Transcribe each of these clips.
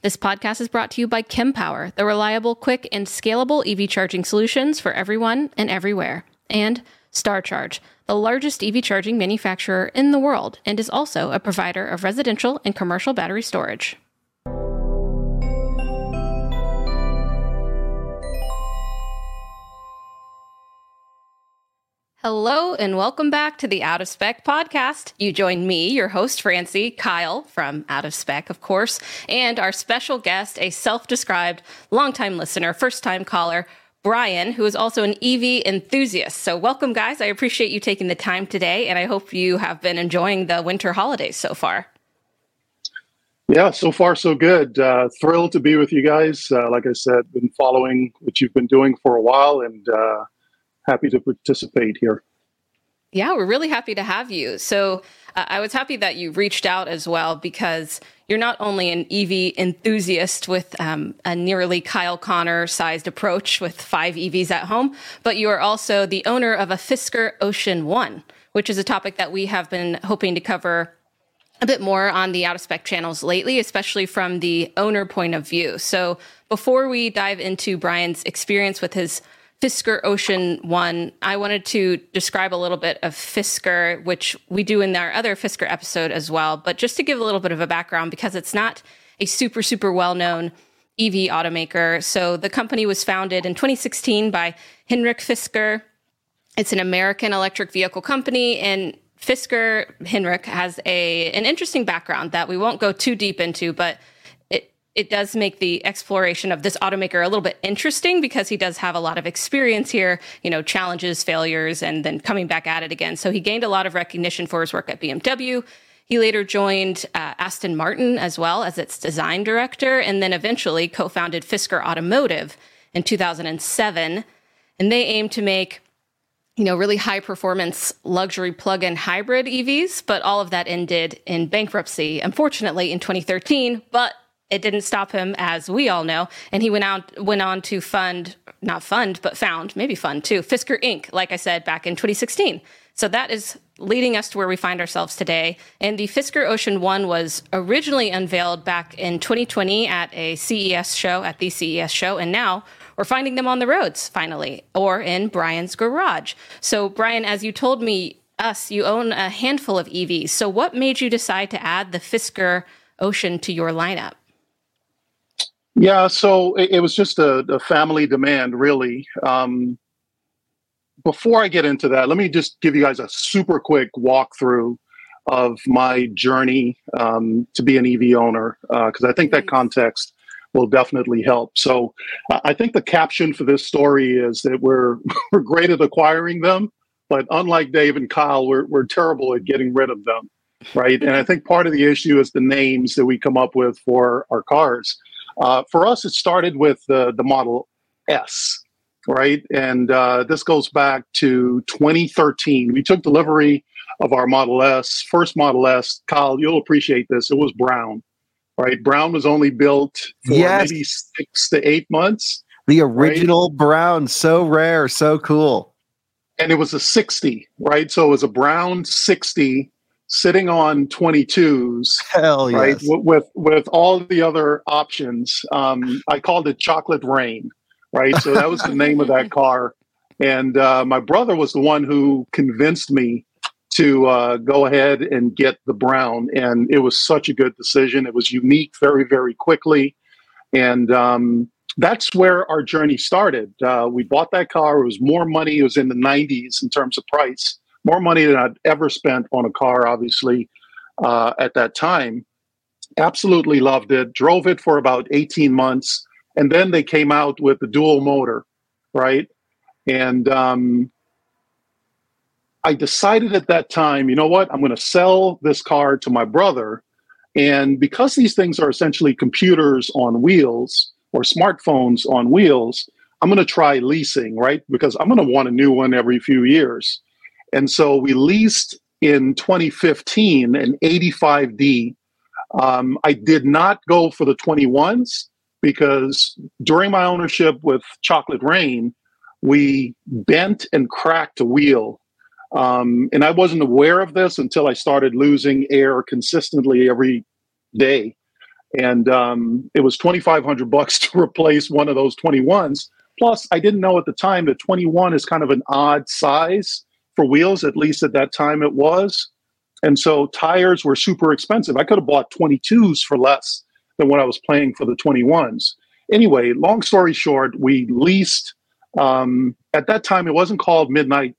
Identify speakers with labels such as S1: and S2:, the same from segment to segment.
S1: This podcast is brought to you by Kempower, the reliable, quick, and scalable EV charging solutions for everyone and everywhere. And StarCharge, the largest EV charging manufacturer in the world, and is also a provider of residential and commercial battery storage. Hello, and welcome back to the Out of Spec podcast. You join me, your host, Francie, Kyle from Out of Spec, of course, and our special guest, a self described longtime listener, first time caller, Brian, who is also an EV enthusiast. So, welcome, guys. I appreciate you taking the time today, and I hope you have been enjoying the winter holidays so far.
S2: Yeah, so far so good. Uh, thrilled to be with you guys. Uh, like I said, been following what you've been doing for a while, and uh, happy to participate here.
S1: Yeah, we're really happy to have you. So uh, I was happy that you reached out as well because you're not only an EV enthusiast with um, a nearly Kyle Connor sized approach with five EVs at home, but you are also the owner of a Fisker Ocean One, which is a topic that we have been hoping to cover a bit more on the out of spec channels lately, especially from the owner point of view. So before we dive into Brian's experience with his Fisker Ocean One, I wanted to describe a little bit of Fisker, which we do in our other Fisker episode as well. But just to give a little bit of a background, because it's not a super, super well known EV automaker. So the company was founded in 2016 by Henrik Fisker. It's an American electric vehicle company, and Fisker Henrik has a an interesting background that we won't go too deep into, but it does make the exploration of this automaker a little bit interesting because he does have a lot of experience here, you know, challenges, failures, and then coming back at it again. So he gained a lot of recognition for his work at BMW. He later joined uh, Aston Martin as well as its design director, and then eventually co founded Fisker Automotive in 2007. And they aim to make you know, really high performance luxury plug in hybrid EVs, but all of that ended in bankruptcy, unfortunately, in 2013. But it didn't stop him, as we all know, and he went out went on to fund, not fund, but found, maybe fund too, Fisker Inc. Like I said back in 2016. So that is leading us to where we find ourselves today. And the Fisker Ocean One was originally unveiled back in 2020 at a CES show, at the CES show, and now we're finding them on the roads finally, or in Brian's garage. So, Brian, as you told me, us, you own a handful of EVs. So, what made you decide to add the Fisker Ocean to your lineup?
S2: Yeah, so it, it was just a, a, family demand, really. Um, before I get into that, let me just give you guys a super quick walkthrough of my journey um, to be an EV owner, because uh, I think that context will definitely help. So I think the caption for this story is that we're we're great at acquiring them, but unlike Dave and Kyle, we're we're terrible at getting rid of them, right? and I think part of the issue is the names that we come up with for our cars. Uh, for us, it started with the, the Model S, right? And uh, this goes back to 2013. We took delivery of our Model S, first Model S, Kyle, you'll appreciate this. It was brown, right? Brown was only built for
S3: Yes.
S2: maybe six to eight months.
S3: The original brown, so rare, so cool.
S2: and it was a 60, right? So it was a brown 60 sitting on 22s,
S3: Hell
S2: right?
S3: yes.
S2: With, with with all the other options. Um, I called it Chocolate Rain, right? So that was the name of that car. And uh, my brother was the one who convinced me to uh, go ahead and get the brown, and it was such a good decision. It was unique, very very quickly, and um, that's where our journey started. Uh, we bought that car. It was more money. It was in the 90s in terms of price, more money than I'd ever spent on a car, obviously, uh, at that time. Absolutely loved it. Drove it for about 18 months. And then they came out with the dual motor, right? And um, I decided at that time, you know what? I'm going to sell this car to my brother. And because these things are essentially computers on wheels, or smartphones on wheels, I'm going to try leasing, right? Because I'm going to want a new one every few years. And so we leased in 2015 an 85D. Um, I did not go for the 21s because during my ownership with Chocolate Rain, we bent and cracked a wheel. Um, and I wasn't aware of this until I started losing air consistently every day and um, it was 2500 bucks to replace one of those 21s plus i didn't know at the time that 21 is kind of an odd size for wheels at least at that time it was. And so tires were super expensive. I could have bought 22s for less than what i was paying for the 21s anyway long story short we leased um, at that time it wasn't called midnight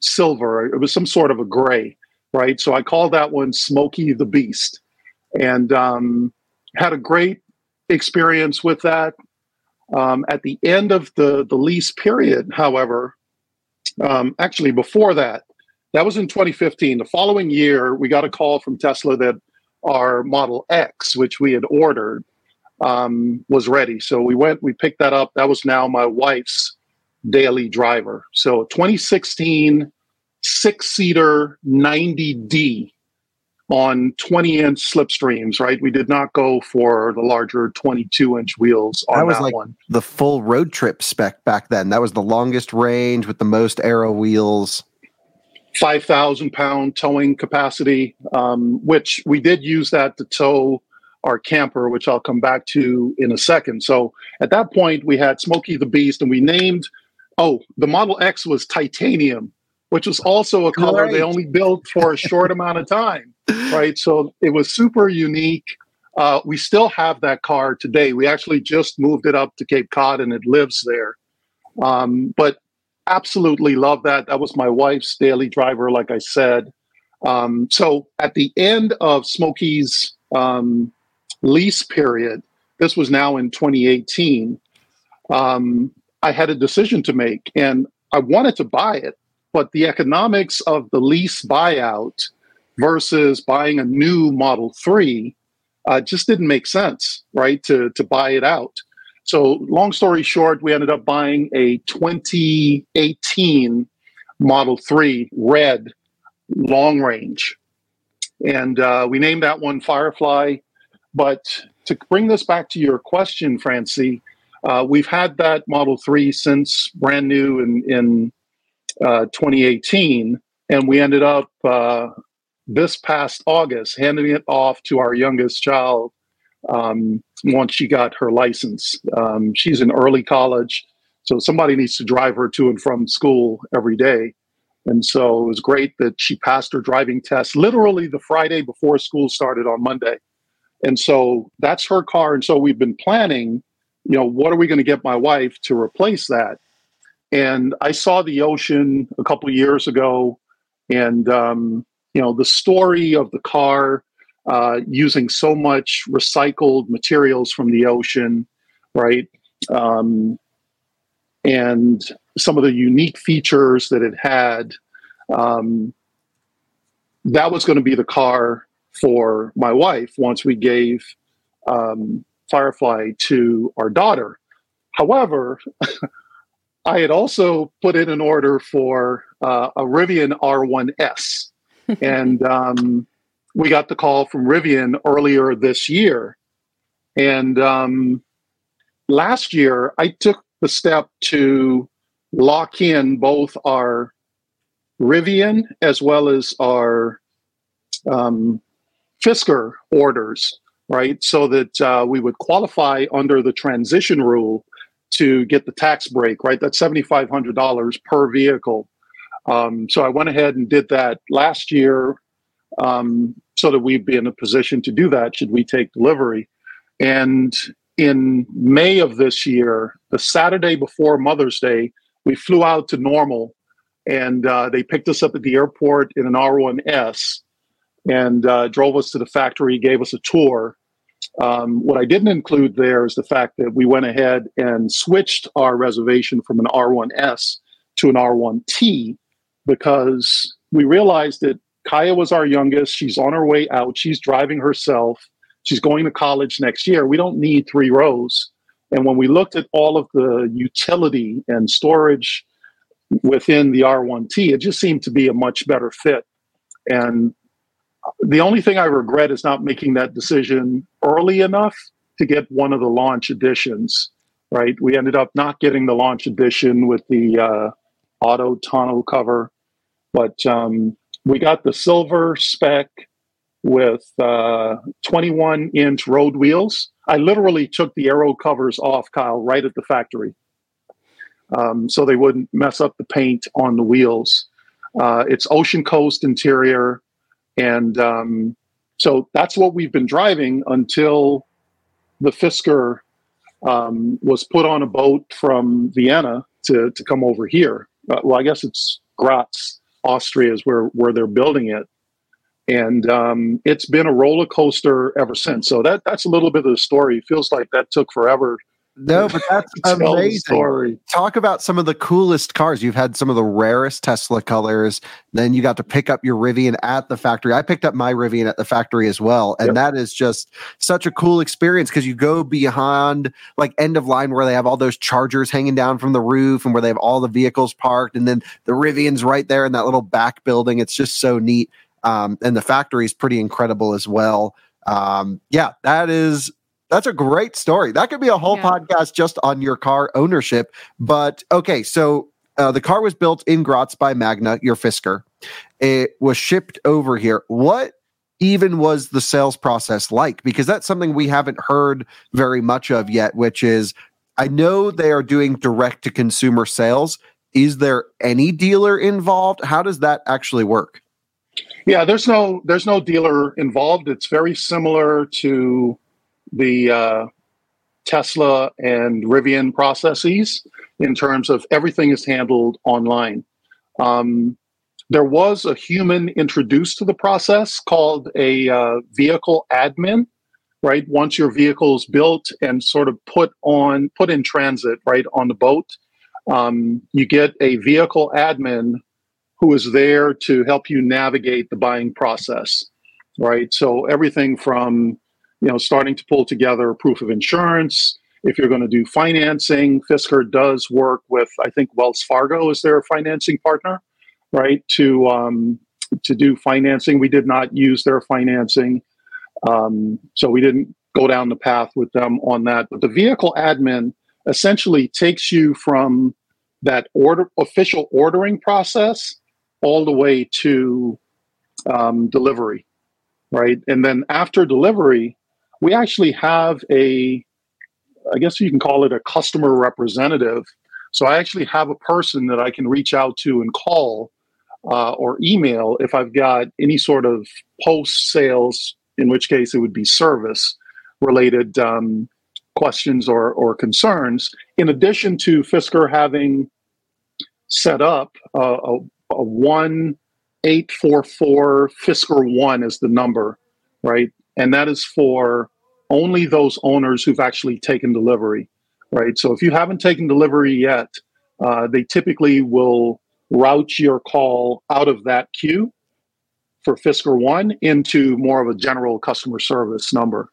S2: silver. It was some sort of a gray right? So i called that one Smokey the beast. And um, had a great experience with that. Um, at the end of the, the lease period, however, um, actually before that, that was in 2015. The following year, we got a call from Tesla that our Model X, which we had ordered, um, was ready. So we went, we picked that up. That was now my wife's daily driver. So 2016 six seater 90D on 20 inch slipstreams, right? We did not go for the larger 22 inch wheels on
S3: That was
S2: that
S3: like
S2: one.
S3: the full road trip spec back then. That was the longest range with the most aero wheels.
S2: 5,000 pound towing capacity, um, which we did use that to tow our camper, which I'll come back to in a second. So at that point, we had Smokey the Beast, and we named, oh, the Model X was titanium, which was also a color
S3: Right.
S2: they only built for a short amount of time, right? So it was super unique. Uh, we still have that car today. We actually just moved it up to Cape Cod, and it lives there. Um, but absolutely love that. That was my wife's daily driver, like I said. Um, so at the end of Smokey's um, lease period, this was now in 2018, um, I had a decision to make and I wanted to buy it, but the economics of the lease buyout versus buying a new Model 3 uh, just didn't make sense, right? To, to buy it out. So, long story short, we ended up buying a 2018 Model 3 red long range. And uh, we named that one Firefly. But to bring this back to your question, Francie, uh, we've had that Model 3 since brand new in, in uh, 2018. And we ended up uh, this past August handing it off to our youngest child um, once she got her license. Um, she's in early college, so somebody needs to drive her to and from school every day. And so it was great that she passed her driving test literally the Friday before school started on Monday. And so that's her car. And so we've been planning, you know, what are we going to get my wife to replace that? And I saw the ocean a couple years ago, and um, you know, the story of the car uh, using so much recycled materials from the ocean, right? Um, and some of the unique features that it had. Um, that was going to be the car for my wife once we gave um, Firefly to our daughter. However, I had also put in an order for uh, a Rivian R1S. and um, we got the call from Rivian earlier this year. And um, last year, I took the step to lock in both our Rivian as well as our um, Fisker orders, right? So that uh, we would qualify under the transition rule to get the tax break, right? That's $7,500 per vehicle. Um, so I went ahead and did that last year um, so that we'd be in a position to do that should we take delivery. And in May of this year, the Saturday before Mother's Day, we flew out to Normal and uh, they picked us up at the airport in an R1S and uh, drove us to the factory, gave us a tour. Um, what I didn't include there is the fact that we went ahead and switched our reservation from an R1S to an R1T because we realized that Kaya was our youngest. She's on her way out. She's driving herself. She's going to college next year. We don't need three rows. And when we looked at all of the utility and storage within the R1T, it just seemed to be a much better fit. And the only thing I regret is not making that decision early enough to get one of the launch editions. Right, we ended up not getting the launch edition with the uh, auto tonneau cover, but um, we got the silver spec with uh, 21 inch road wheels. I literally took the aero covers off, Kyle, right at the factory. Um, so they wouldn't mess up the paint on the wheels. Uh, it's Ocean Coast interior. And um, so that's what we've been driving until the Fisker um, was put on a boat from Vienna to, to come over here. Uh, well, I guess it's Graz Austria is where where they're building it, and um, it's been a roller coaster ever since. So that that's a little bit of the story. It feels like that took forever.
S3: No, but that's amazing. Story. Talk about some of the coolest cars. You've had some of the rarest Tesla colors. Then you got to pick up your Rivian at the factory. I picked up my Rivian at the factory as well. And yep. that is just such a cool experience because you go behind like end of line where they have all those chargers hanging down from the roof and where they have all the vehicles parked. And then the Rivian's right there in that little back building. It's just so neat. Um, and the factory is pretty incredible as well. Um, yeah, that is that's a great story. That could be a whole yeah. podcast just on your car ownership. But okay, so uh, the car was built in Graz by Magna, your Fisker. It was shipped over here. What even was the sales process like? Because that's something we haven't heard very much of yet, which is I know they are doing direct to consumer sales. Is there any dealer involved? How does that actually work?
S2: Yeah, there's no there's no dealer involved. It's very similar to the uh, Tesla and Rivian processes in terms of everything is handled online. Um, there was a human introduced to the process called a uh, vehicle admin, right? Once your vehicle is built and sort of put on, put in transit, right, on the boat, um, you get a vehicle admin who is there to help you navigate the buying process, right? So everything from you know, starting to pull together a proof of insurance. If you're going to do financing, Fisker does work with, I think Wells Fargo is their financing partner, right? To um, to do financing, we did not use their financing, um, so we didn't go down the path with them on that. But the vehicle admin essentially takes you from that order official ordering process all the way to um, delivery, right? And then after delivery, we actually have a, I guess you can call it a customer representative. So I actually have a person that I can reach out to and call uh, or email if I've got any sort of post sales, in which case it would be service related um, questions or, or concerns. In addition to Fisker having set up uh, a, a 1844 Fisker 1 is the number, right? And that is for only those owners who've actually taken delivery, right? So if you haven't taken delivery yet, uh, they typically will route your call out of that queue for Fisker One into more of a general customer service number.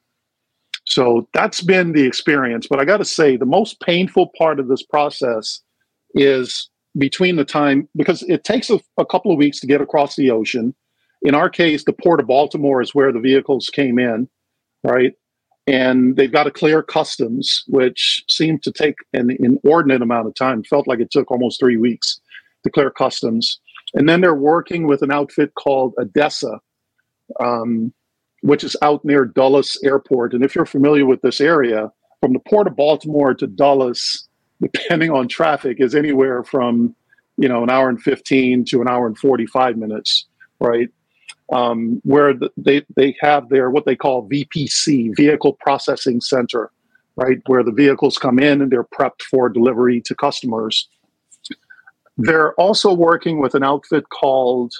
S2: So that's been the experience. But I got to say, the most painful part of this process is between the time, because it takes a, a couple of weeks to get across the ocean in our case, the port of Baltimore is where the vehicles came in, right? And they've got to clear customs, which seemed to take an inordinate amount of time. Felt like it took almost three weeks to clear customs. And then they're working with an outfit called ADESA, um, which is out near Dulles Airport. And if you're familiar with this area, from the port of Baltimore to Dulles, depending on traffic, is anywhere from you know an hour and 15 to an hour and 45 minutes, right? Um, where the, they they have their what they call VPC, Vehicle Processing Center, right, where the vehicles come in and they're prepped for delivery to customers. They're also working with an outfit called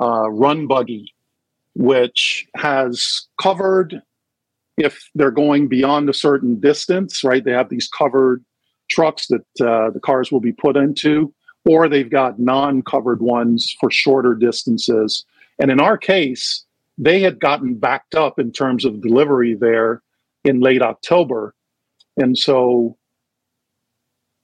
S2: uh, Run Buggy, which has covered if they're going beyond a certain distance, right? They have these covered trucks that uh, the cars will be put into, or they've got non covered ones for shorter distances. And in our case, they had gotten backed up in terms of delivery there in late October. And so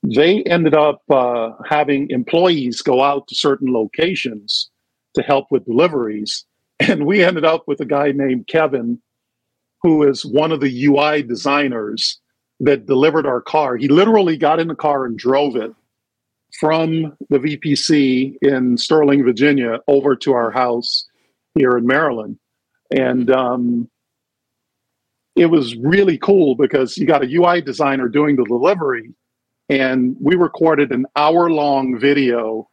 S2: they ended up uh, having employees go out to certain locations to help with deliveries. And we ended up with a guy named Kevin, who is one of the UI designers that delivered our car. He literally got in the car and drove it from the VPC in Sterling, Virginia, over to our house here in Maryland. And um, it was really cool because you got a UI designer doing the delivery and we recorded an hour long video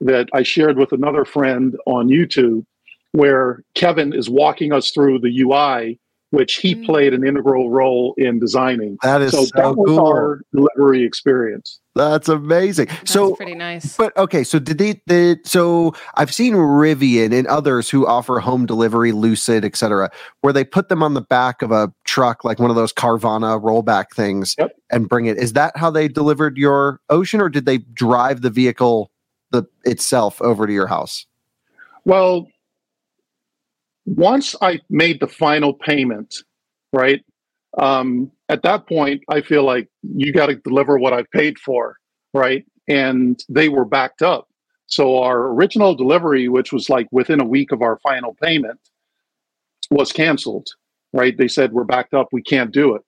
S2: that I shared with another friend on YouTube where Kevin is walking us through the UI, which he mm. played an integral role in designing.
S3: That is so, so that was cool. our
S2: delivery experience.
S3: That's amazing.
S1: That's
S3: so
S1: pretty nice.
S3: But okay, so did they? Did, so I've seen Rivian and others who offer home delivery, Lucid, etc., where they put them on the back of a truck, like one of those Carvana rollback things,
S2: yep.
S3: and bring it. Is that how they delivered your Ocean, or did they drive the vehicle the itself over to your house?
S2: Well, once I made the final payment, right? Um, at that point, I feel like you got to deliver what I paid for, right? And they were backed up. So our original delivery, which was like within a week of our final payment, was canceled, right? They said, we're backed up. We can't do it.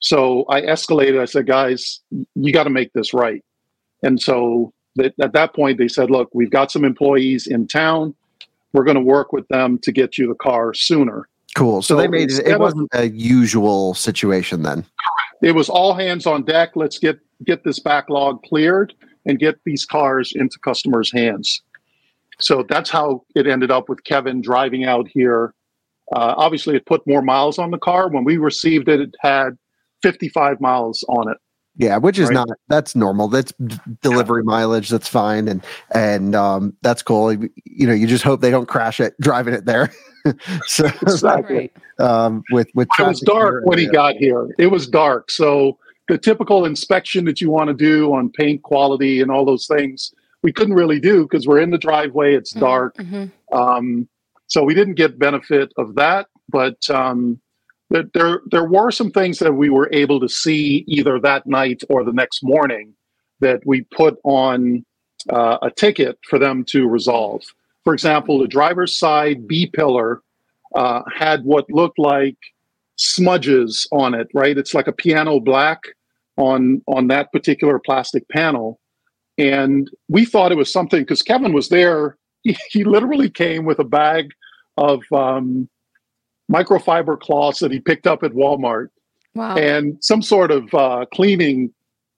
S2: So I escalated. I said, guys, you got to make this right. And so at that point, they said, look, we've got some employees in town. We're going to work with them to get you the car sooner.
S3: Cool. So, so they made it. It wasn't a usual situation then.
S2: It was all hands on deck. Let's get get this backlog cleared and get these cars into customers' hands. So that's how it ended up with Kevin driving out here. Uh, obviously, it put more miles on the car. When we received it, it had 55 miles on it.
S3: Yeah, which is right. not that's normal. That's delivery mileage. That's fine, and and um, that's cool. You know, you just hope they don't crash it driving it there.
S2: so exactly.
S3: Um, with with
S2: it was dark when he got here. It was dark, so the typical inspection that you want to do on paint quality and all those things we couldn't really do because we're in the driveway. It's mm-hmm, dark, mm-hmm. um, so we didn't get benefit of that. But um, there there were some things that we were able to see either that night or the next morning that we put on uh, a ticket for them to resolve. For example, the driver's side B pillar uh, had what looked like smudges on it. Right, it's like a piano black on on that particular plastic panel, and we thought it was something because Kevin was there. He, he literally came with a bag of um, microfiber cloths that he picked up at Walmart wow. and some sort of uh, cleaning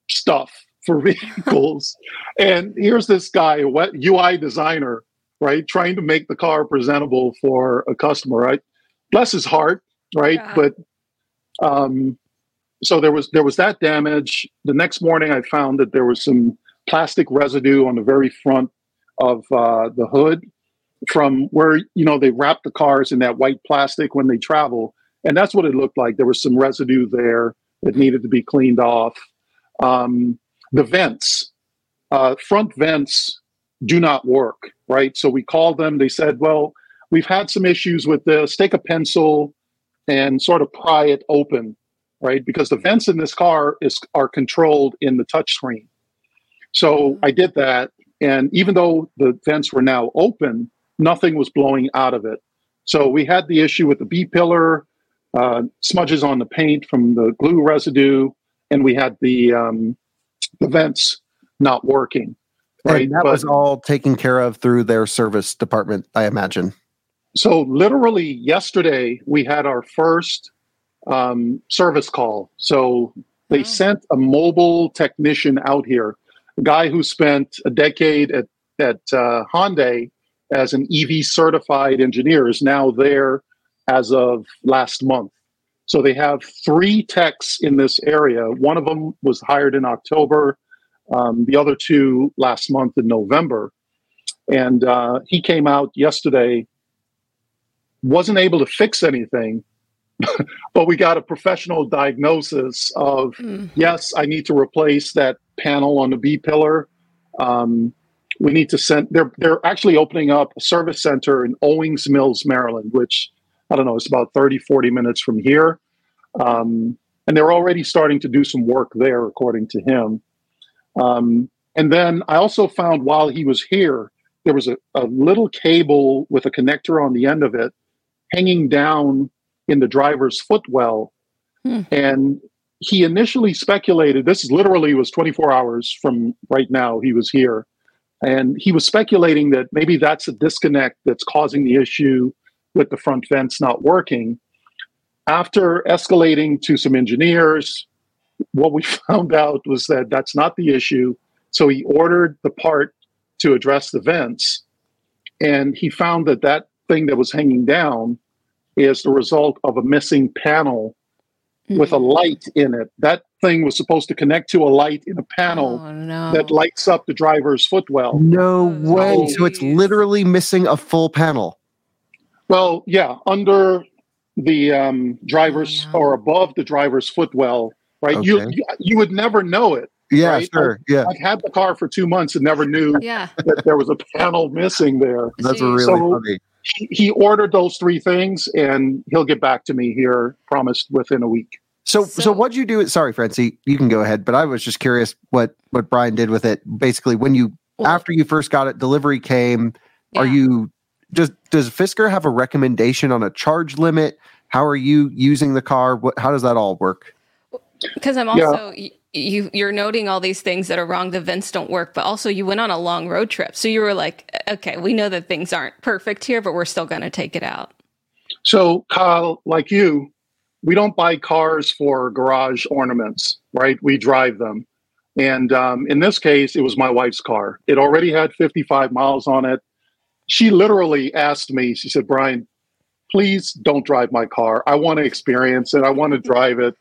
S2: stuff for vehicles. and here's this guy, a UI designer, right, trying to make the car presentable for a customer, right? Bless his heart, right? Yeah. But um, so there was there was that damage. The next morning, I found that there was some plastic residue on the very front of uh, the hood from where you know they wrap the cars in that white plastic when they travel, and that's what it looked like. There was some residue there that needed to be cleaned off. Um, the vents, uh, front vents, do not work. Right, so we called them. They said, "Well, we've had some issues with this. Take a pencil and sort of pry it open." Right, because the vents in this car is are controlled in the touchscreen. So I did that, and even though the vents were now open, nothing was blowing out of it. So we had the issue with the B pillar, uh, smudges on the paint from the glue residue, and we had the um, the vents not working.
S3: Right, and that but, was all taken care of through their service department, I imagine.
S2: So literally yesterday we had our first um, service call. So they sent a mobile technician out here, a guy who spent a decade at at uh, Hyundai as an EV certified engineer is now there as of last month. So they have three techs in this area. One of them was hired in October, um, the other two last month in November. And uh, he came out yesterday, wasn't able to fix anything, but we got a professional diagnosis of mm. yes, I need to replace that panel on the B pillar. Um, we need to send. They're they're actually opening up a service center in Owings Mills, Maryland, which I don't know, it's about 30, 40 minutes from here. Um, and they're already starting to do some work there, according to him. Um, and then I also found while he was here, there was a, a little cable with a connector on the end of it hanging down in the driver's footwell. Hmm. And he initially speculated this is literally was 24 hours from right now he was here and he was speculating that maybe that's a disconnect that's causing the issue with the front vents not working after escalating to some engineers what we found out was that that's not the issue so he ordered the part to address the vents and he found that that thing that was hanging down is the result of a missing panel mm-hmm. with a mm-hmm. light in it. That thing was supposed to connect to a light in a panel oh, no. that lights up the driver's footwell.
S3: No way. So it's literally missing a full panel.
S2: Well, yeah, under the um, driver's oh, no. or above the driver's footwell, right? Okay. You, you, you would never know it.
S3: Yeah,
S2: right?
S3: sure. Yeah,
S2: I've had the car for two months and never knew
S1: yeah.
S2: that there was a panel missing there.
S3: That's Jeez. really so, funny
S2: he ordered those three things and he'll get back to me here promised within a week
S3: so so, so what'd you do sorry francie you can go ahead but i was just curious what what brian did with it. Basically when you well, after you first got it delivery came yeah. are you does does fisker have a recommendation on a charge limit? How are you using the car? What how does that all work?
S1: Because i'm also yeah you you're noting all these things that are wrong the vents don't work but also you went on a long road trip. So you were like okay we know that things aren't perfect here but we're still going to take it out.
S2: So kyle like you we don't buy cars for garage ornaments right? We drive them. And um, in this case it was my wife's car. It already had 55 miles on it. She literally asked me she said brian please don't drive my car. I want to experience it. I want to drive it.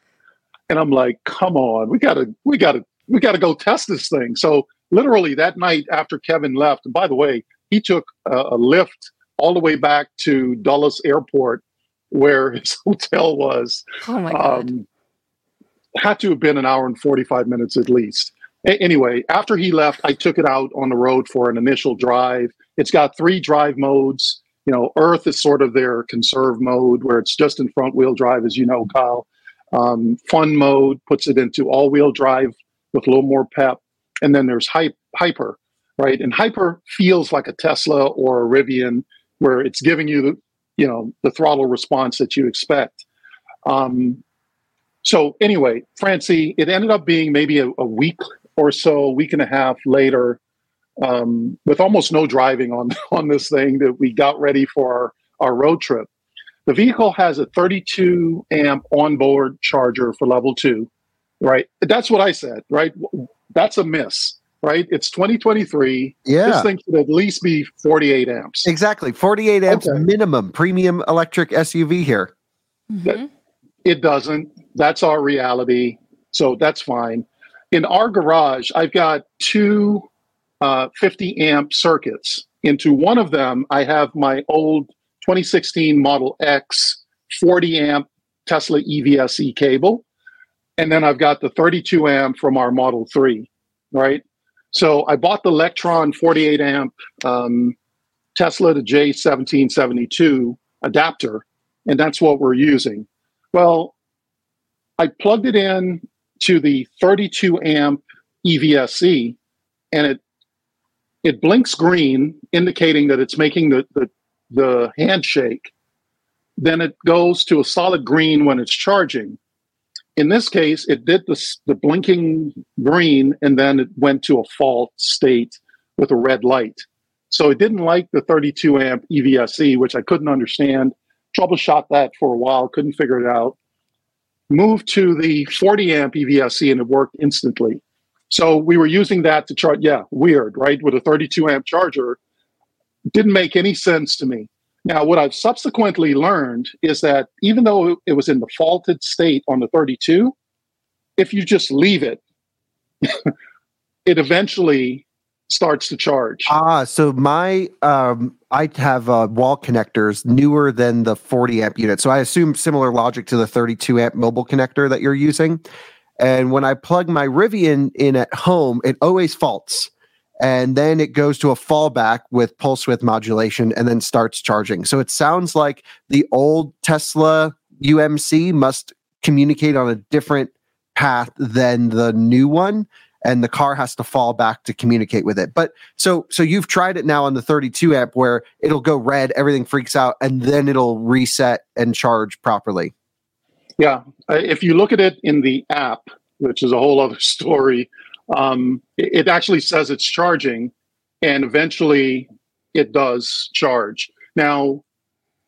S2: And I'm like, come on, we gotta, we gotta, we gotta go test this thing. So literally that night after Kevin left, and by the way, he took a, a Lyft all the way back to Dulles Airport, where his hotel was.
S1: Oh my god! Um,
S2: had to have been an hour and forty five minutes at least. A- anyway, after he left, I took it out on the road for an initial drive. It's got three drive modes. You know, Earth is sort of their conserve mode, where it's just in front wheel drive, as you know, Kyle. Um, fun mode puts it into all wheel drive with a little more pep. And then there's hyper, right? And hyper feels like a Tesla or a Rivian where it's giving you the, you know, the throttle response that you expect. Um, so anyway, Francie, it ended up being maybe a, a week or so, week and a half later, um, with almost no driving on on this thing that we got ready for our, our road trip. The vehicle has a 32 amp onboard charger for level two, right? That's what I said, right? That's a miss, right? It's 2023.
S3: Yeah.
S2: This thing should at least be 48 amps.
S3: Exactly. 48 amps okay. minimum premium electric SUV here.
S2: Mm-hmm. It doesn't. That's our reality. So that's fine. In our garage, I've got two uh, 50 amp circuits. Into one of them, I have my old 2016 Model X 40 amp Tesla EVSE cable. And then I've got the 32 amp from our Model 3, right? So I bought the Lectron 48 amp um, Tesla to J1772 adapter, and that's what we're using. Well, I plugged it in to the 32 amp EVSE, and it it blinks green, indicating that it's making the, the, the handshake. Then it goes to a solid green when it's charging. In this case, it did the, the blinking green and then it went to a fault state with a red light. So it didn't like the 32 amp EVSE, which I couldn't understand. Troubleshot that for a while, couldn't figure it out. Moved to the 40 amp EVSE and it worked instantly. So we were using that to charge. Yeah, weird, right? With a 32 amp charger. Didn't make any sense to me. Now, what I've subsequently learned is that even though it was in the faulted state on the 32, if you just leave it, it eventually starts to charge.
S3: Ah, so my um, I have uh, wall connectors newer than the 40 amp unit. So I assume similar logic to the 32 amp mobile connector that you're using. And when I plug my Rivian in at home, it always faults. And then it goes to a fallback with pulse width modulation and then starts charging. So it sounds like the old Tesla UMC must communicate on a different path than the new one and the car has to fall back to communicate with it. But so so you've tried it now on the 32 amp where it'll go red, everything freaks out, and then it'll reset and charge properly.
S2: Yeah, if you look at it in the app, which is a whole other story, um, it actually says it's charging, and eventually it does charge. Now,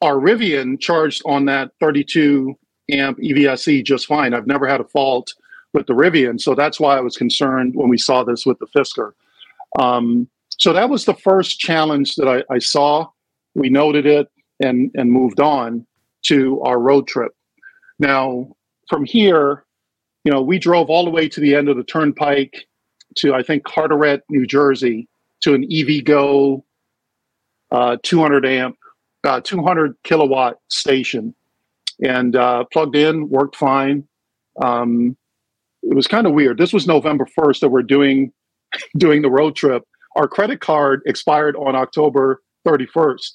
S2: our Rivian charged on that 32 amp EVSE just fine. I've never had a fault with the Rivian. So that's why I was concerned when we saw this with the Fisker. Um, so that was the first challenge that I, I saw. We noted it and and moved on to our road trip. Now from here, you know, we drove all the way to the end of the turnpike to I think Carteret, New Jersey, to an EVgo uh, 200 amp, uh, 200 kilowatt station, and uh, plugged in, worked fine. Um, it was kind of weird. This was November 1st that we're doing doing the road trip. Our credit card expired on October 31st,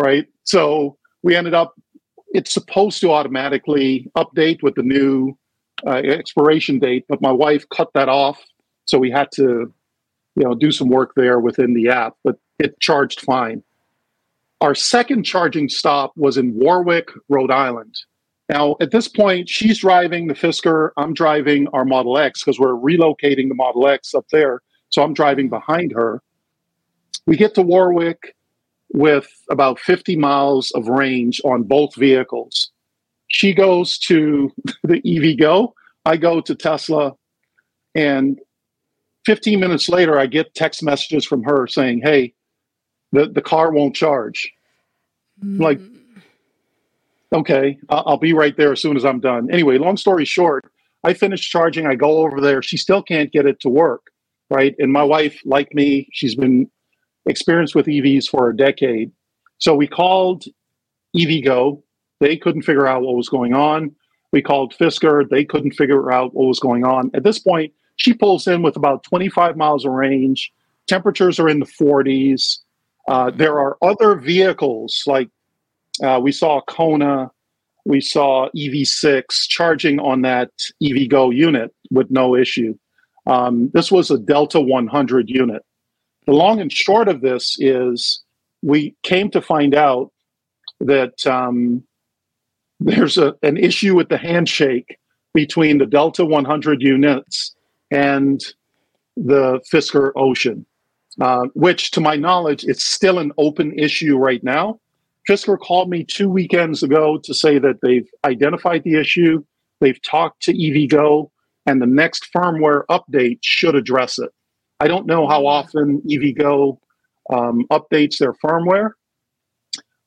S2: right? So we ended up it's supposed to automatically update with the new uh, expiration date, but my wife cut that off, so we had to you know do some work there within the app, but it charged fine. Our second charging stop was in Warwick, Rhode Island. Now, at this point, she's driving the Fisker. I'm driving our Model X because we're relocating the Model X up there. So I'm driving behind her. We get to Warwick with about 50 miles of range on both vehicles. She goes to the EVgo. I go to Tesla. And 15 minutes later, I get text messages from her saying, Hey, the, the car won't charge. Mm. Like, Okay, I'll be right there as soon as I'm done. Anyway, long story short, I finish charging. I go over there. She still can't get it to work, right? And my wife, like me, she's been experienced with EVs for a decade. So we called EVgo. They couldn't figure out what was going on. We called Fisker. They couldn't figure out what was going on. At this point, she pulls in with about 25 miles of range. Temperatures are in the 40s. Uh, there are other vehicles like uh, we saw Kona, we saw EV6 charging on that EVgo unit with no issue. Um, this was a Delta 100 unit. The long and short of this is we came to find out that um, there's a, an issue with the handshake between the Delta 100 units and the Fisker Ocean, uh, which, to my knowledge, it's still an open issue right now. Fisker called me two weekends ago to say that they've identified the issue, they've talked to EVgo, and the next firmware update should address it. I don't know how often EVgo um, updates their firmware,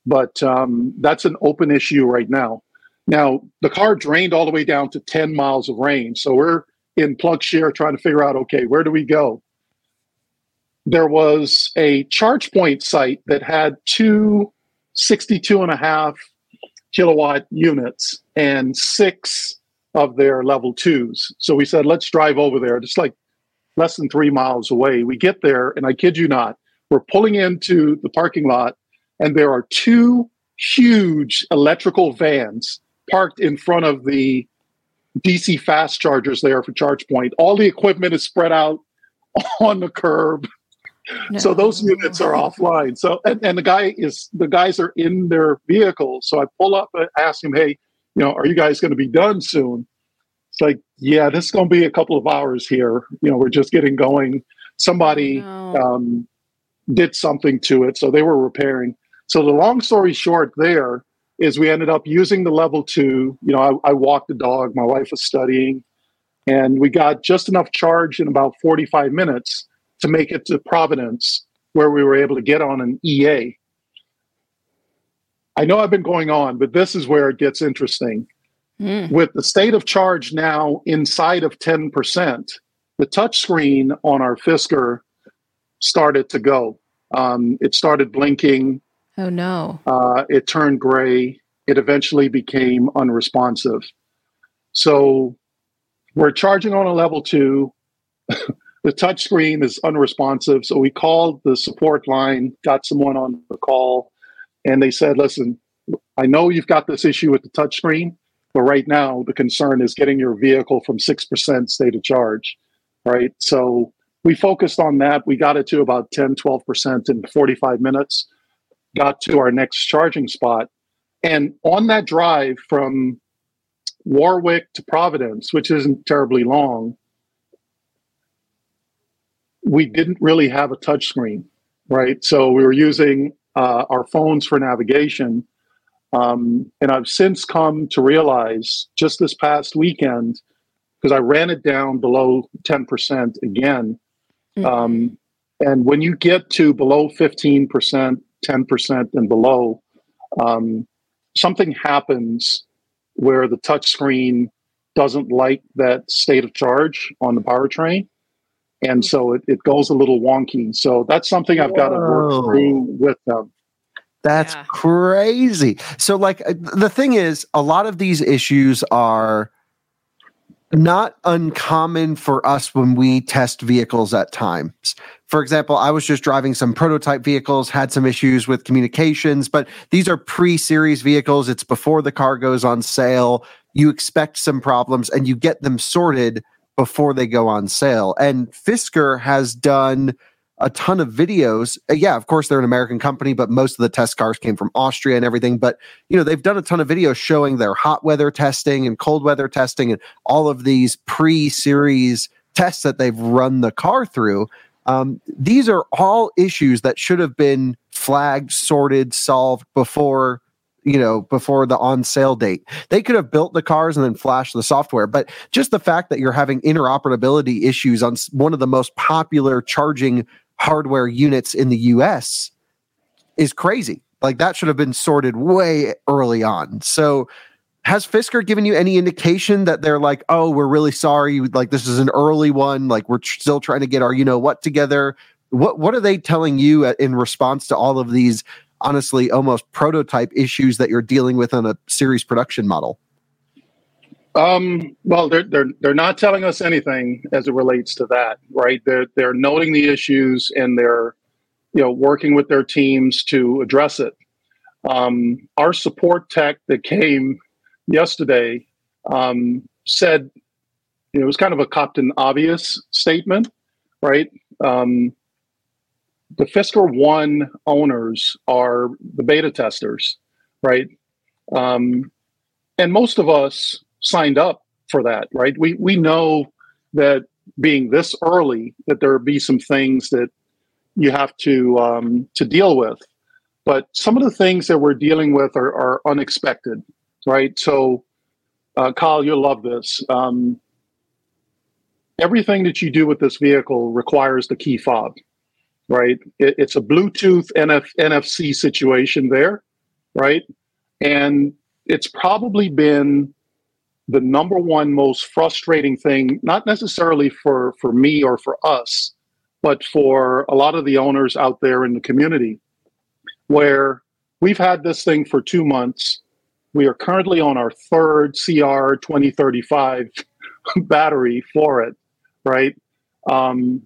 S2: but um, that's an open issue right now. Now, the car drained all the way down to 10 miles of range. So we're in plug share trying to figure out okay, where do we go? There was a ChargePoint site that had two 62 and a half kilowatt units and six of their level twos. So we said, let's drive over there. Just like less than three miles away. We get there, and I kid you not, we're pulling into the parking lot, and there are two huge electrical vans parked in front of the DC fast chargers there for ChargePoint. All the equipment is spread out on the curb. No. So those units are offline. So and, and the guy is the guys are in their vehicles. So I pull up and ask him, hey, you know, are you guys going to be done soon? It's like, yeah, this is going to be a couple of hours here. You know, we're just getting going. Somebody no. um, did something to it, so they were repairing. So the long story short, there is we ended up using the level two. You know, I, I walked the dog. My wife was studying, and we got just enough charge in about forty-five minutes to make it to Providence, where we were able to get on an EA. I know I've been going on, but this is where it gets interesting. Mm. With the state of charge now inside of 10%, the touchscreen on our Fisker started to go. Um, it started blinking.
S1: Oh, no.
S2: Uh, it turned gray. It eventually became unresponsive. So we're charging on a level two. the touchscreen is unresponsive. So we called the support line, got someone on the call, and they said, listen, I know you've got this issue with the touchscreen, but right now the concern is getting your vehicle from 6% state of charge, right? So we focused on that. We got it to about 10, 12% in 45 minutes, got to our next charging spot. And on that drive from Warwick to Providence, which isn't terribly long, we didn't really have a touchscreen, right? So we were using uh, our phones for navigation. Um, and I've since come to realize just this past weekend, because I ran it down below 10% again. Mm-hmm. Um, and when you get to below 15%, 10% and below, um, something happens where the touchscreen doesn't like that state of charge on the powertrain and so it, it goes a little wonky. So that's something I've Whoa. got to work through with them.
S3: That's yeah. crazy. So, like, uh, the thing is, a lot of these issues are not uncommon for us when we test vehicles at times. For example, I was just driving some prototype vehicles, had some issues with communications, but these are pre series vehicles. It's before the car goes on sale. You expect some problems and you get them sorted before they go on sale. And Fisker has done a ton of videos. Uh, yeah, of course they're an American company, but most of the test cars came from Austria and everything. But you know, they've done a ton of videos showing their hot weather testing and cold weather testing and all of these pre-series tests that they've run the car through. Um, these are all issues that should have been flagged, sorted, solved before you know, before the on sale date. They could have built the cars and then flashed the software, but just the fact that you're having interoperability issues on one of the most popular charging hardware units in the US is crazy. Like that should have been sorted way early on. So has Fisker given you any indication that they're like, oh, we're really sorry, like this is an early one, like we're still trying to get our you know what together? What what are they telling you uh, in response to all of these honestly almost prototype issues that you're dealing with on a series production model?
S2: Um, well, they're they're they're not telling us anything as it relates to that, right? They're they're noting the issues and they're you know working with their teams to address it. Um, our support tech that came yesterday um, said you know, it was kind of a Captain Obvious statement, right? Um, the Fisker One owners are the beta testers, right? Um, and most of us signed up for that, right? We we know that being this early, that there be some things that you have to um, to deal with. But some of the things that we're dealing with are, are unexpected, right? So, uh, Kyle, you'll love this. Um, everything that you do with this vehicle requires the key fob, right? It, it's a Bluetooth NF, NFC situation there, right? And it's probably been the number one most frustrating thing, not necessarily for, for me or for us, but for a lot of the owners out there in the community, where we've had this thing for two months. We are currently on our third CR 2035 battery for it, right? Um,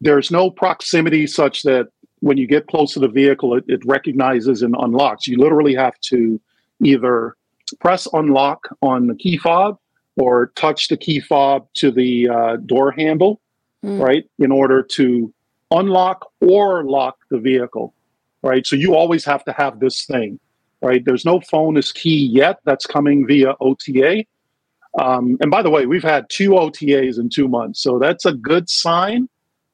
S2: there's no proximity such that when you get close to the vehicle, it, it recognizes and unlocks. You literally have to either press unlock on the key fob or touch the key fob to the uh, door handle, mm. right, in order to unlock or lock the vehicle, right? So you always have to have this thing, right? There's no phone is key yet. That's coming via OTA. Um, and by the way, we've had two OTAs in two months, so that's a good sign,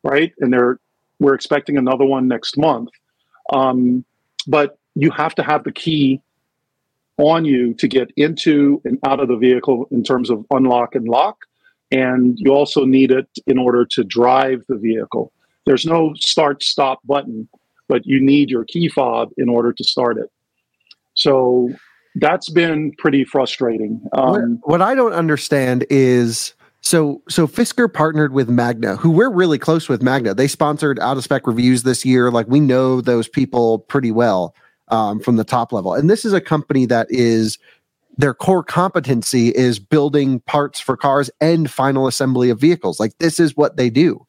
S2: right? And they're we're expecting another one next month. Um, but you have to have the key on you to get into and out of the vehicle in terms of unlock and lock. And you also need it in order to drive the vehicle. There's no start stop button, but you need your key fob in order to start it. So that's been pretty frustrating.
S3: Um, what, what I don't understand is so so Fisker partnered with Magna, who we're really close with. Magna, they sponsored out of spec reviews this year. Like we know those people pretty well um, from the top level, and this is a company that is their core competency is building parts for cars and final assembly of vehicles. Like this is what they do.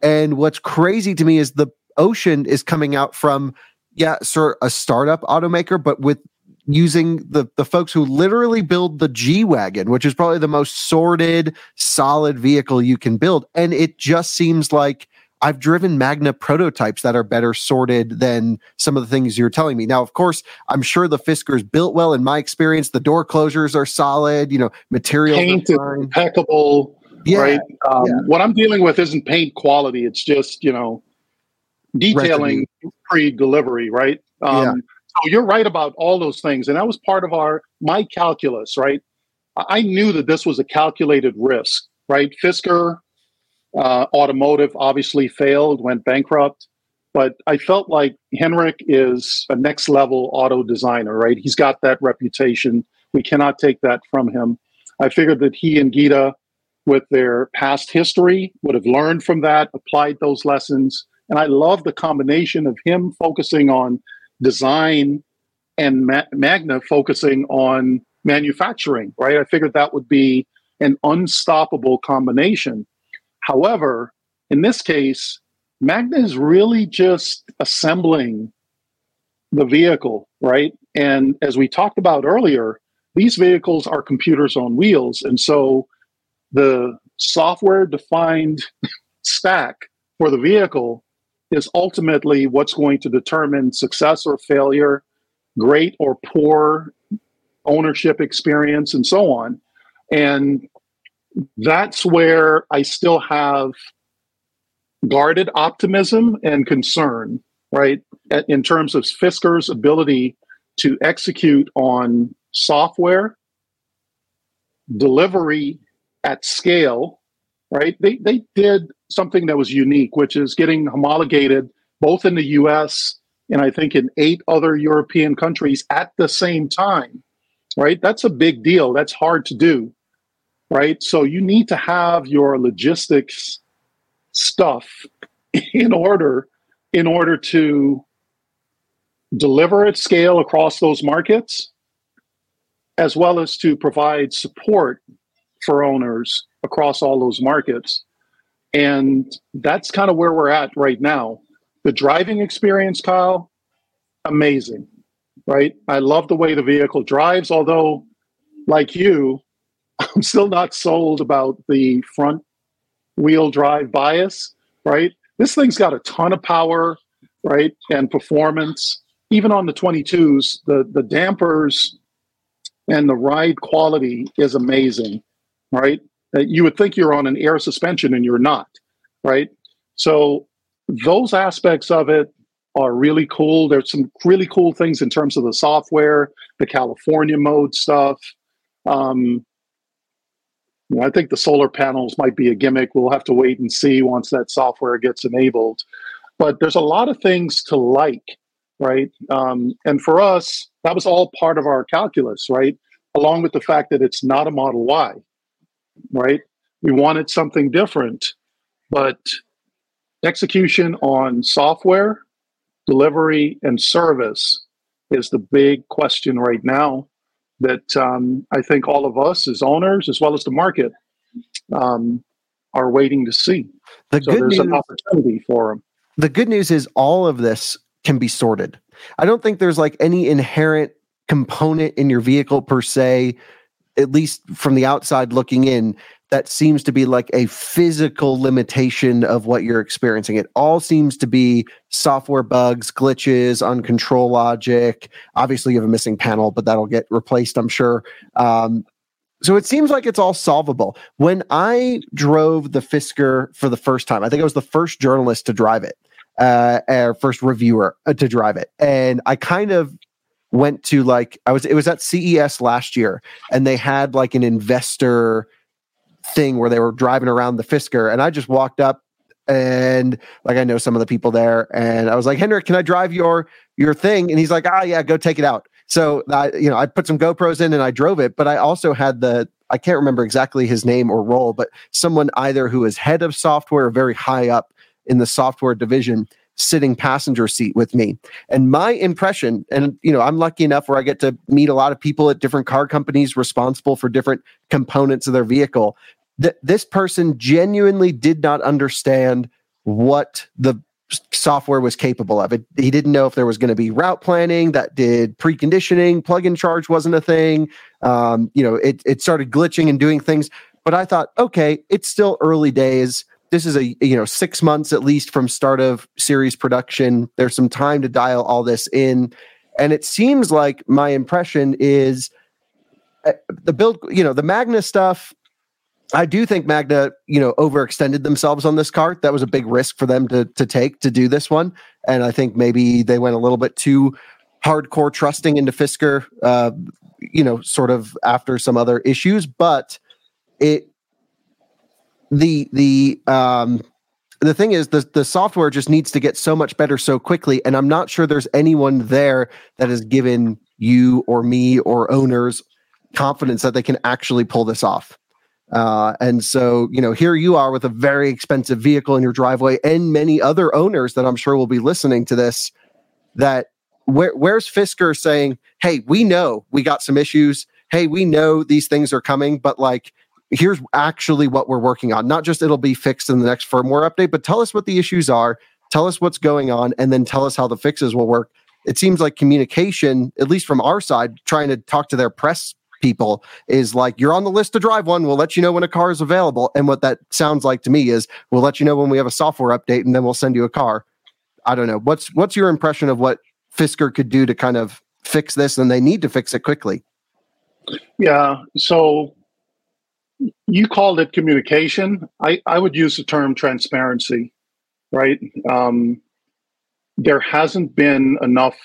S3: And what's crazy to me is the Ocean is coming out from yeah, sir, a startup automaker, but with using the the folks who literally build the G wagon, which is probably the most sorted, solid vehicle you can build, and it just seems like I've driven Magna prototypes that are better sorted than some of the things you're telling me. Now, of course, I'm sure the Fisker's built well. In my experience, the door closures are solid. You know, material
S2: paint is impeccable. Yeah, right. Um, yeah. What I'm dealing with isn't paint quality. It's just you know detailing pre-delivery. Right. Um, yeah. So you're right about all those things, and that was part of our my calculus. Right. I knew that this was a calculated risk. Right. Fisker uh, automotive obviously failed, went bankrupt. But I felt like Henrik is a next level auto designer, right? He's got that reputation. We cannot take that from him. I figured that he and Geeta, with their past history, would have learned from that, applied those lessons. And I love the combination of him focusing on design and Ma- Magna focusing on manufacturing, right? I figured that would be an unstoppable combination. However, in this case, Magna is really just assembling the vehicle, right? And as we talked about earlier, these vehicles are computers on wheels. And so the software defined stack for the vehicle is ultimately what's going to determine success or failure, great or poor ownership experience, and so on. And that's where I still have guarded optimism and concern, right? In terms of Fisker's ability to execute on software, delivery at scale, right? They, they did something that was unique, which is getting homologated both in the US and I think in eight other European countries at the same time, right? That's a big deal. That's hard to do right? So you need to have your logistics stuff in order in order to deliver at scale across those markets as well as to provide support for owners across all those markets. And that's kind of where we're at right now. The driving experience kyle amazing right? I love the way the vehicle drives although like you I'm still not sold about the front wheel drive bias, right? This thing's got a ton of power, right? And performance. Even on the 22s, the, the dampers and the ride quality is amazing, right? Uh, you would think you're on an air suspension and you're not, right? So those aspects of it are really cool. There's some really cool things in terms of the software, the California mode stuff. Um, you know, I think the solar panels might be a gimmick. We'll have to wait and see once that software gets enabled. But there's a lot of things to like, right? Um, and for us, that was all part of our calculus, right? Along with the fact that it's not a Model Y, right? We wanted something different, but execution on software, delivery, and service is the big question right now that um, I think all of us as owners, as well as the market, um, are waiting to see. The so good there's news, an opportunity for them.
S3: The good news is all of this can be sorted. I don't think there's like any inherent component in your vehicle per se, at least from the outside looking in, that seems to be like a physical limitation of what you're experiencing. It all seems to be software bugs, glitches, uncontrol logic. Obviously, you have a missing panel, but that'll get replaced, I'm sure. Um, so it seems like it's all solvable. When I drove the Fisker for the first time, I think I was the first journalist to drive it, uh, or first reviewer uh, to drive it, and I kind of went to like I was it was at CES last year, and they had like an investor thing where they were driving around the Fisker, and I just walked up and like I know some of the people there, and I was like, Henrik, can I drive your your thing? And he's like, Ah, yeah, go take it out. So I, you know, I put some GoPros in and I drove it, but I also had the I can't remember exactly his name or role, but someone either who is head of software or very high up in the software division sitting passenger seat with me. And my impression, and you know, I'm lucky enough where I get to meet a lot of people at different car companies responsible for different components of their vehicle. That this person genuinely did not understand what the software was capable of. It, he didn't know if there was going to be route planning that did preconditioning, plug-in charge wasn't a thing. Um, you know, it it started glitching and doing things. But I thought, okay, it's still early days this is a you know six months at least from start of series production. There's some time to dial all this in. And it seems like my impression is uh, the build you know the magna stuff i do think magna you know overextended themselves on this cart. That was a big risk for them to to take to do this one. And i think maybe they went a little bit too hardcore trusting into fisker uh you know sort of after some other issues. But it the the um the thing is the the software just needs to get so much better so quickly and i'm not sure there's anyone there that has given you or me or owners confidence that they can actually pull this off. Uh, and so you know here you are with a very expensive vehicle in your driveway and many other owners that i'm sure will be listening to this that where, where's fisker saying hey we know we got some issues. Hey we know these things are coming but like here's actually what we're working on. Not just it'll be fixed in the next firmware update, but tell us what the issues are, tell us what's going on, and then tell us how the fixes will work. It seems like communication, at least from our side, trying to talk to their press people is like you're on the list to drive one. We'll let you know when a car is available. And what that sounds like to me is we'll let you know when we have a software update and then we'll send you a car. I don't know. What's what's your impression of what fisker could do to kind of fix this and they need to fix it quickly?
S2: Yeah so you called it communication. I, I would use the term transparency, right? Um, there hasn't been enough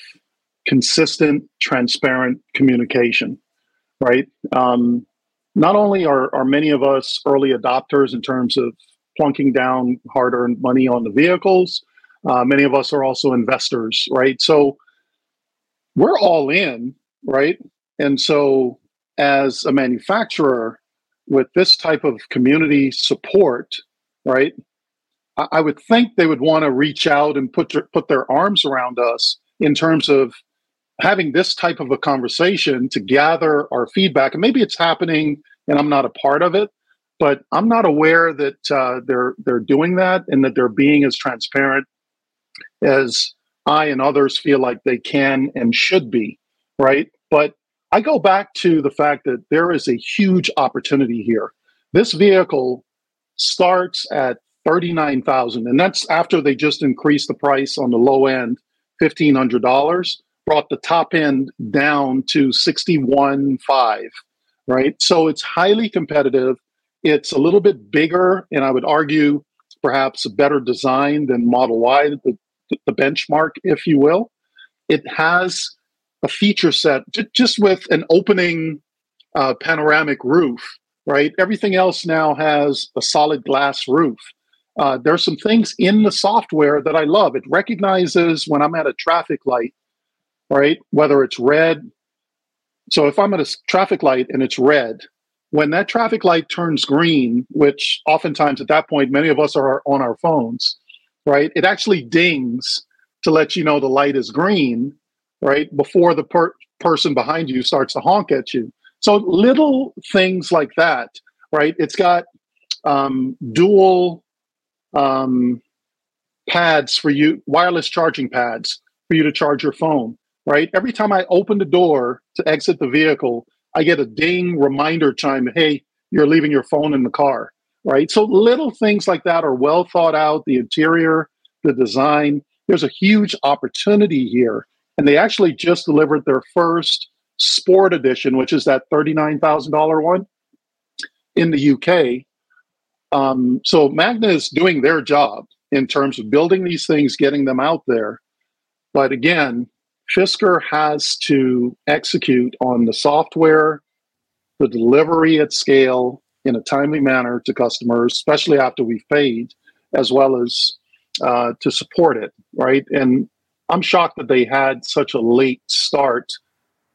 S2: consistent, transparent communication, right? Um, not only are, are many of us early adopters in terms of plunking down hard earned money on the vehicles, uh, many of us are also investors, right? So we're all in, right? And so as a manufacturer, with this type of community support, right? I, would think they would want to reach out and put their, put their arms around us in terms of having this type of a conversation to gather our feedback. And maybe it's happening and I'm not a part of it, but I'm not aware that uh, they're they're doing that and that they're being as transparent as I and others feel like they can and should be, right? But I go back to the fact that there is a huge opportunity here. This vehicle starts at 39,000 and that's after they just increased the price on the low end $1500 brought the top end down to 61.5 right? So it's highly competitive. It's a little bit bigger and i would argue perhaps a better design than model y the, the benchmark if you will. It has a feature set j- just with an opening uh, panoramic roof, right? Everything else now has a solid glass roof. Uh, there's some things in the software that I love. It recognizes when I'm at a traffic light, right? Whether it's red. So if I'm at a traffic light and it's red, when that traffic light turns green, which oftentimes at that point many of us are on our phones, right? It actually dings to let you know the light is green right? Before the per- person behind you starts to honk at you. So little things like that, right? It's got um, dual um, pads for you, wireless charging pads for you to charge your phone, right? Every time I open the door to exit the vehicle, I get a ding reminder chime. Hey, you're leaving your phone in the car, right? So little things like that are well thought out. The interior, the design. There's a huge opportunity here, and they actually just delivered their first Sport Edition, which is that thirty-nine thousand dollar one in the UK. Um, so Magna is doing their job in terms of building these things, getting them out there. But again, Fisker has to execute on the software, the delivery at scale in a timely manner to customers, especially after we've paid, as well as uh, to support it, right? And I'm shocked that they had such a late start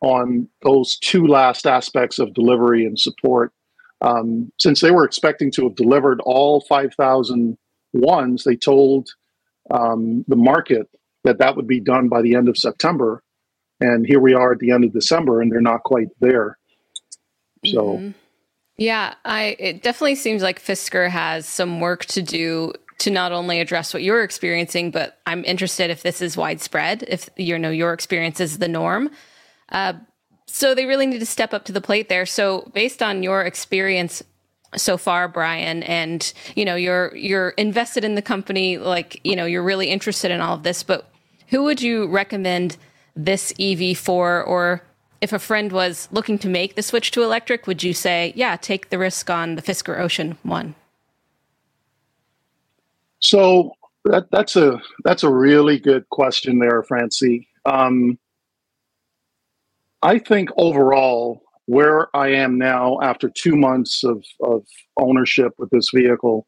S2: on those two last aspects of delivery and support. Um, since they were expecting to have delivered all 5,000 ones, they told um, the market that that would be done by the end of September. And here we are at the end of December, and they're not quite there. So, mm-hmm.
S1: yeah, I it definitely seems like Fisker has some work to do to not only address what you're experiencing, but I'm interested if this is widespread, if you know your experience is the norm. Uh, so they really need to step up to the plate there. So based on your experience so far, Brian, and you know you're you're invested in the company, like you know you're really interested in all of this, but who would you recommend this EV for, or if a friend was looking to make the switch to electric, would you say, yeah, take the risk on the Fisker Ocean one?
S2: So that, that's a that's a really good question there, Francie. Um, I think overall, where I am now after two months of, of ownership with this vehicle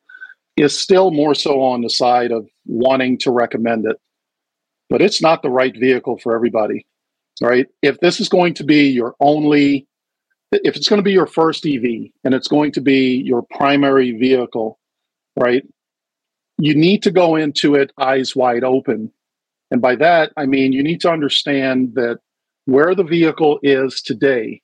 S2: is still more so on the side of wanting to recommend it. But it's not the right vehicle for everybody, right? If this is going to be your only, if it's going to be your first EV and it's going to be your primary vehicle, right? You need to go into it eyes wide open. And by that, I mean you need to understand that where the vehicle is today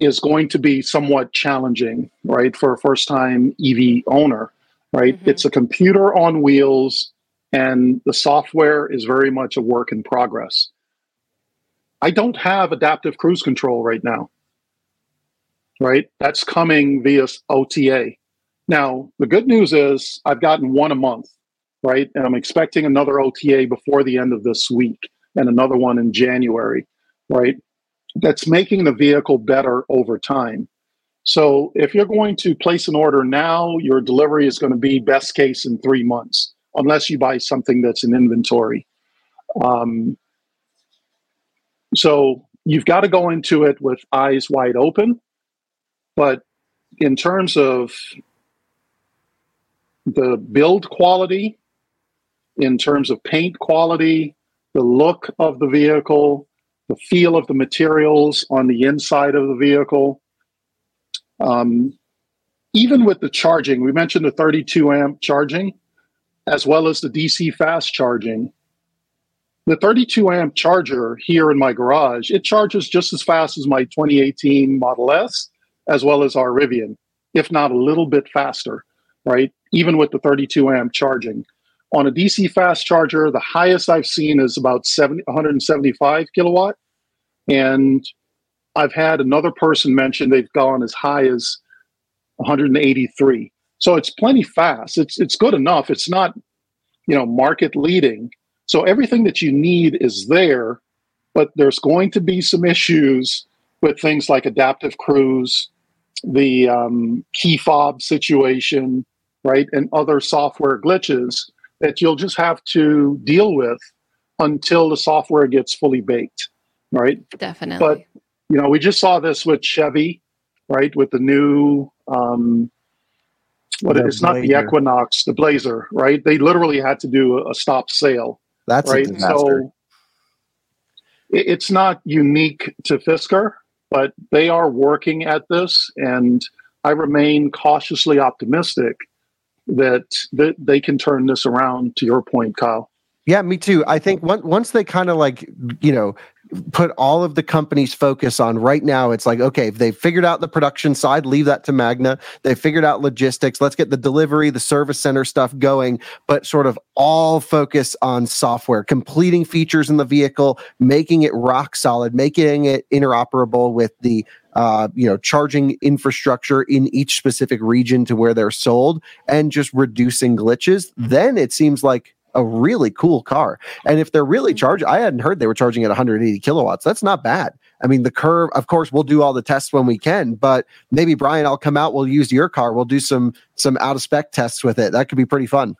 S2: is going to be somewhat challenging, right, for a first time EV owner, right? Mm-hmm. It's a computer on wheels, and the software is very much a work in progress. I don't have adaptive cruise control right now, right? That's coming via OTA. Now, the good news is I've gotten one a month, right? And I'm expecting another OTA before the end of this week and another one in January, right? that's making the vehicle better over time. So if you're going to place an order now, your delivery is going to be best case in three months, unless you buy something that's in inventory. Um, so you've got to go into it with eyes wide open. But in terms of the build quality, in terms of paint quality, the look of the vehicle, the feel of the materials on the inside of the vehicle. Um, even with the charging, we mentioned the 32 amp charging as well as the DC fast charging. The 32 amp charger here in my garage, it charges just as fast as my 2018 Model S as well as our Rivian, if not a little bit faster, right? Even with the 32 amp charging. On a DC fast charger, the highest I've seen is about 70, 175 kilowatt. And I've had another person mention they've gone as high as 183. So it's plenty fast. It's it's good enough. It's not, you know, market leading. So everything that you need is there, but there's going to be some issues with things like adaptive cruise, the um, key fob situation, right, and other software glitches that you'll just have to deal with until the software gets fully baked right?
S1: Definitely.
S2: But you know, we just saw this with Chevy, right? With the new um what the it's Blazer. not the Equinox, the Blazer, right? They literally had to do a, a stop sale.
S3: That's right. So
S2: it's not unique to Fisker, but they are working at this, and I remain cautiously optimistic that that they can turn this around. To your point, Kyle.
S3: Yeah, me too. I think once once they kind of like you know put all of the company's focus on right now it's like okay if they've figured out the production side leave that to magna they've figured out logistics let's get the delivery the service center stuff going but sort of all focus on software completing features in the vehicle making it rock solid making it interoperable with the uh, you know, charging infrastructure in each specific region to where they're sold and just reducing glitches, then it seems like a really cool car. And if they're really charging, I hadn't heard they were charging at 180 kilowatts. That's not bad. I mean, the curve, of course, we'll do all the tests when we can, but maybe Brian, I'll come out, we'll use your car, we'll do some some out of spec tests with it. That could be pretty fun.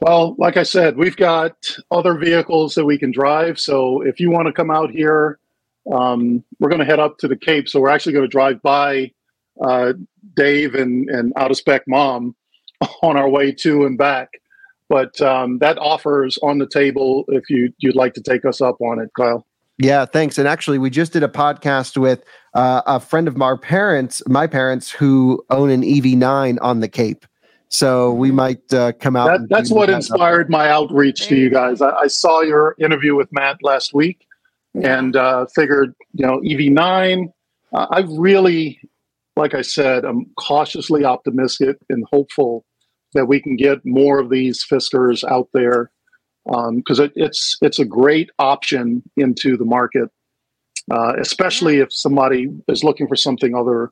S2: Well, like I said, we've got other vehicles that we can drive. So if you want to come out here, um, we're going to head up to the Cape. So we're actually going to drive by uh, Dave and, and out of spec mom on our way to and back. But um, that offers on the table if you you'd like to take us up on it, Kyle.
S3: Yeah, thanks. And actually, we just did a podcast with uh, a friend of our parents, my parents, who own an EV9 on the Cape. So we might uh, come out.
S2: That, that's what that inspired my outreach to you guys. I, I, saw your interview with Matt last week. And uh, figured, you know, EV9. Uh, I really, like I said, I'm cautiously optimistic and hopeful that we can get more of these Fiskers out there because um, it, it's it's a great option into the market, uh, especially if somebody is looking for something other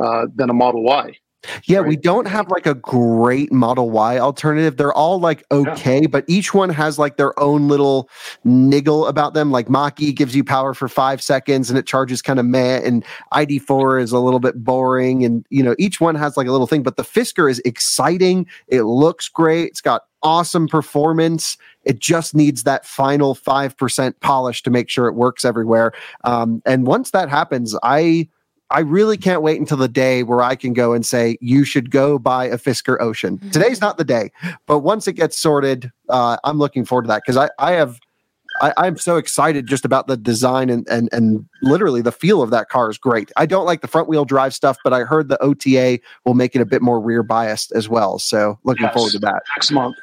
S2: uh, than a Model Y.
S3: Yeah, we don't have like a great Model Y alternative. They're all like okay, yeah. but each one has like their own little niggle about them. Like Mach-E gives you power for five seconds and it charges kind of meh, and ID4 is a little bit boring. And you know, each one has like a little thing, but the Fisker is exciting. It looks great. It's got awesome performance. It just needs that final 5% polish to make sure it works everywhere. Um, and once that happens, I I really can't wait until the day where I can go and say, you should go buy a Fisker Ocean. Mm-hmm. Today's not the day, but once it gets sorted, uh, I'm looking forward to that because I, I have. I, am so excited just about the design and, and and literally the feel of that car is great. I don't like the front wheel drive stuff, but I heard the OTA will make it a bit more rear biased as well. So looking yes, forward to that
S2: next month.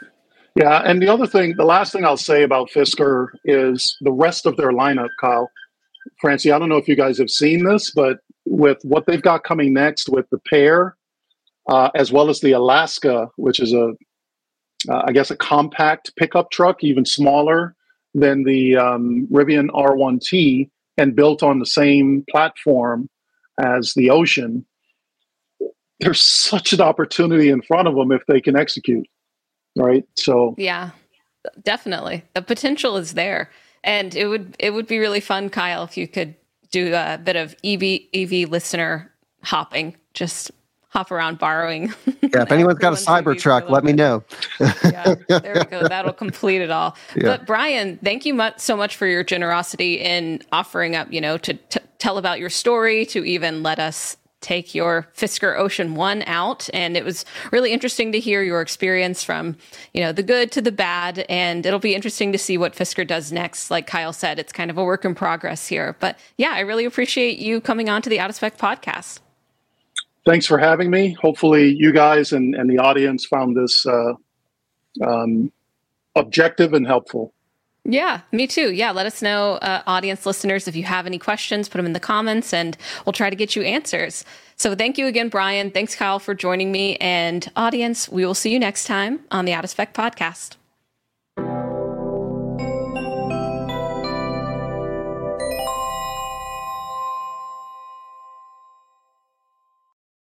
S2: Yeah, and the other thing, the last thing I'll say about Fisker is the rest of their lineup, Kyle. Francie, I don't know if you guys have seen this, but with what they've got coming next with the PEAR, uh, as well as the Alaska, which is a, uh, I guess, a compact pickup truck, even smaller than the um, Rivian R1T, and built on the same platform as the Ocean. There's such an opportunity in front of them if they can execute, right? So
S1: yeah, definitely the potential is there, and it would it would be really fun, Kyle, if you could do a bit of EV EV listener hopping, just hop around borrowing.
S3: Yeah, if anyone's got a Cybertruck, let me know.
S1: yeah, there we go. That'll complete it all. Yeah. But Brian, thank you much, so much for your generosity in offering up, you know, to t- tell about your story, to even let us take your Fisker Ocean One out. And it was really interesting to hear your experience from, you know, the good to the bad. And it'll be interesting to see what Fisker does next. Like Kyle said, it's kind of a work in progress here. But yeah, I really appreciate you coming on to the Out of Spec podcast.
S2: Thanks for having me. Hopefully, you guys and, and the audience found this uh, um, objective and helpful.
S1: Yeah, me too. Yeah, let us know, uh, audience listeners, if you have any questions, put them in the comments and we'll try to get you answers. So thank you again, Brian. Thanks, Kyle, for joining me. And audience, we will see you next time on the Out of Spec podcast.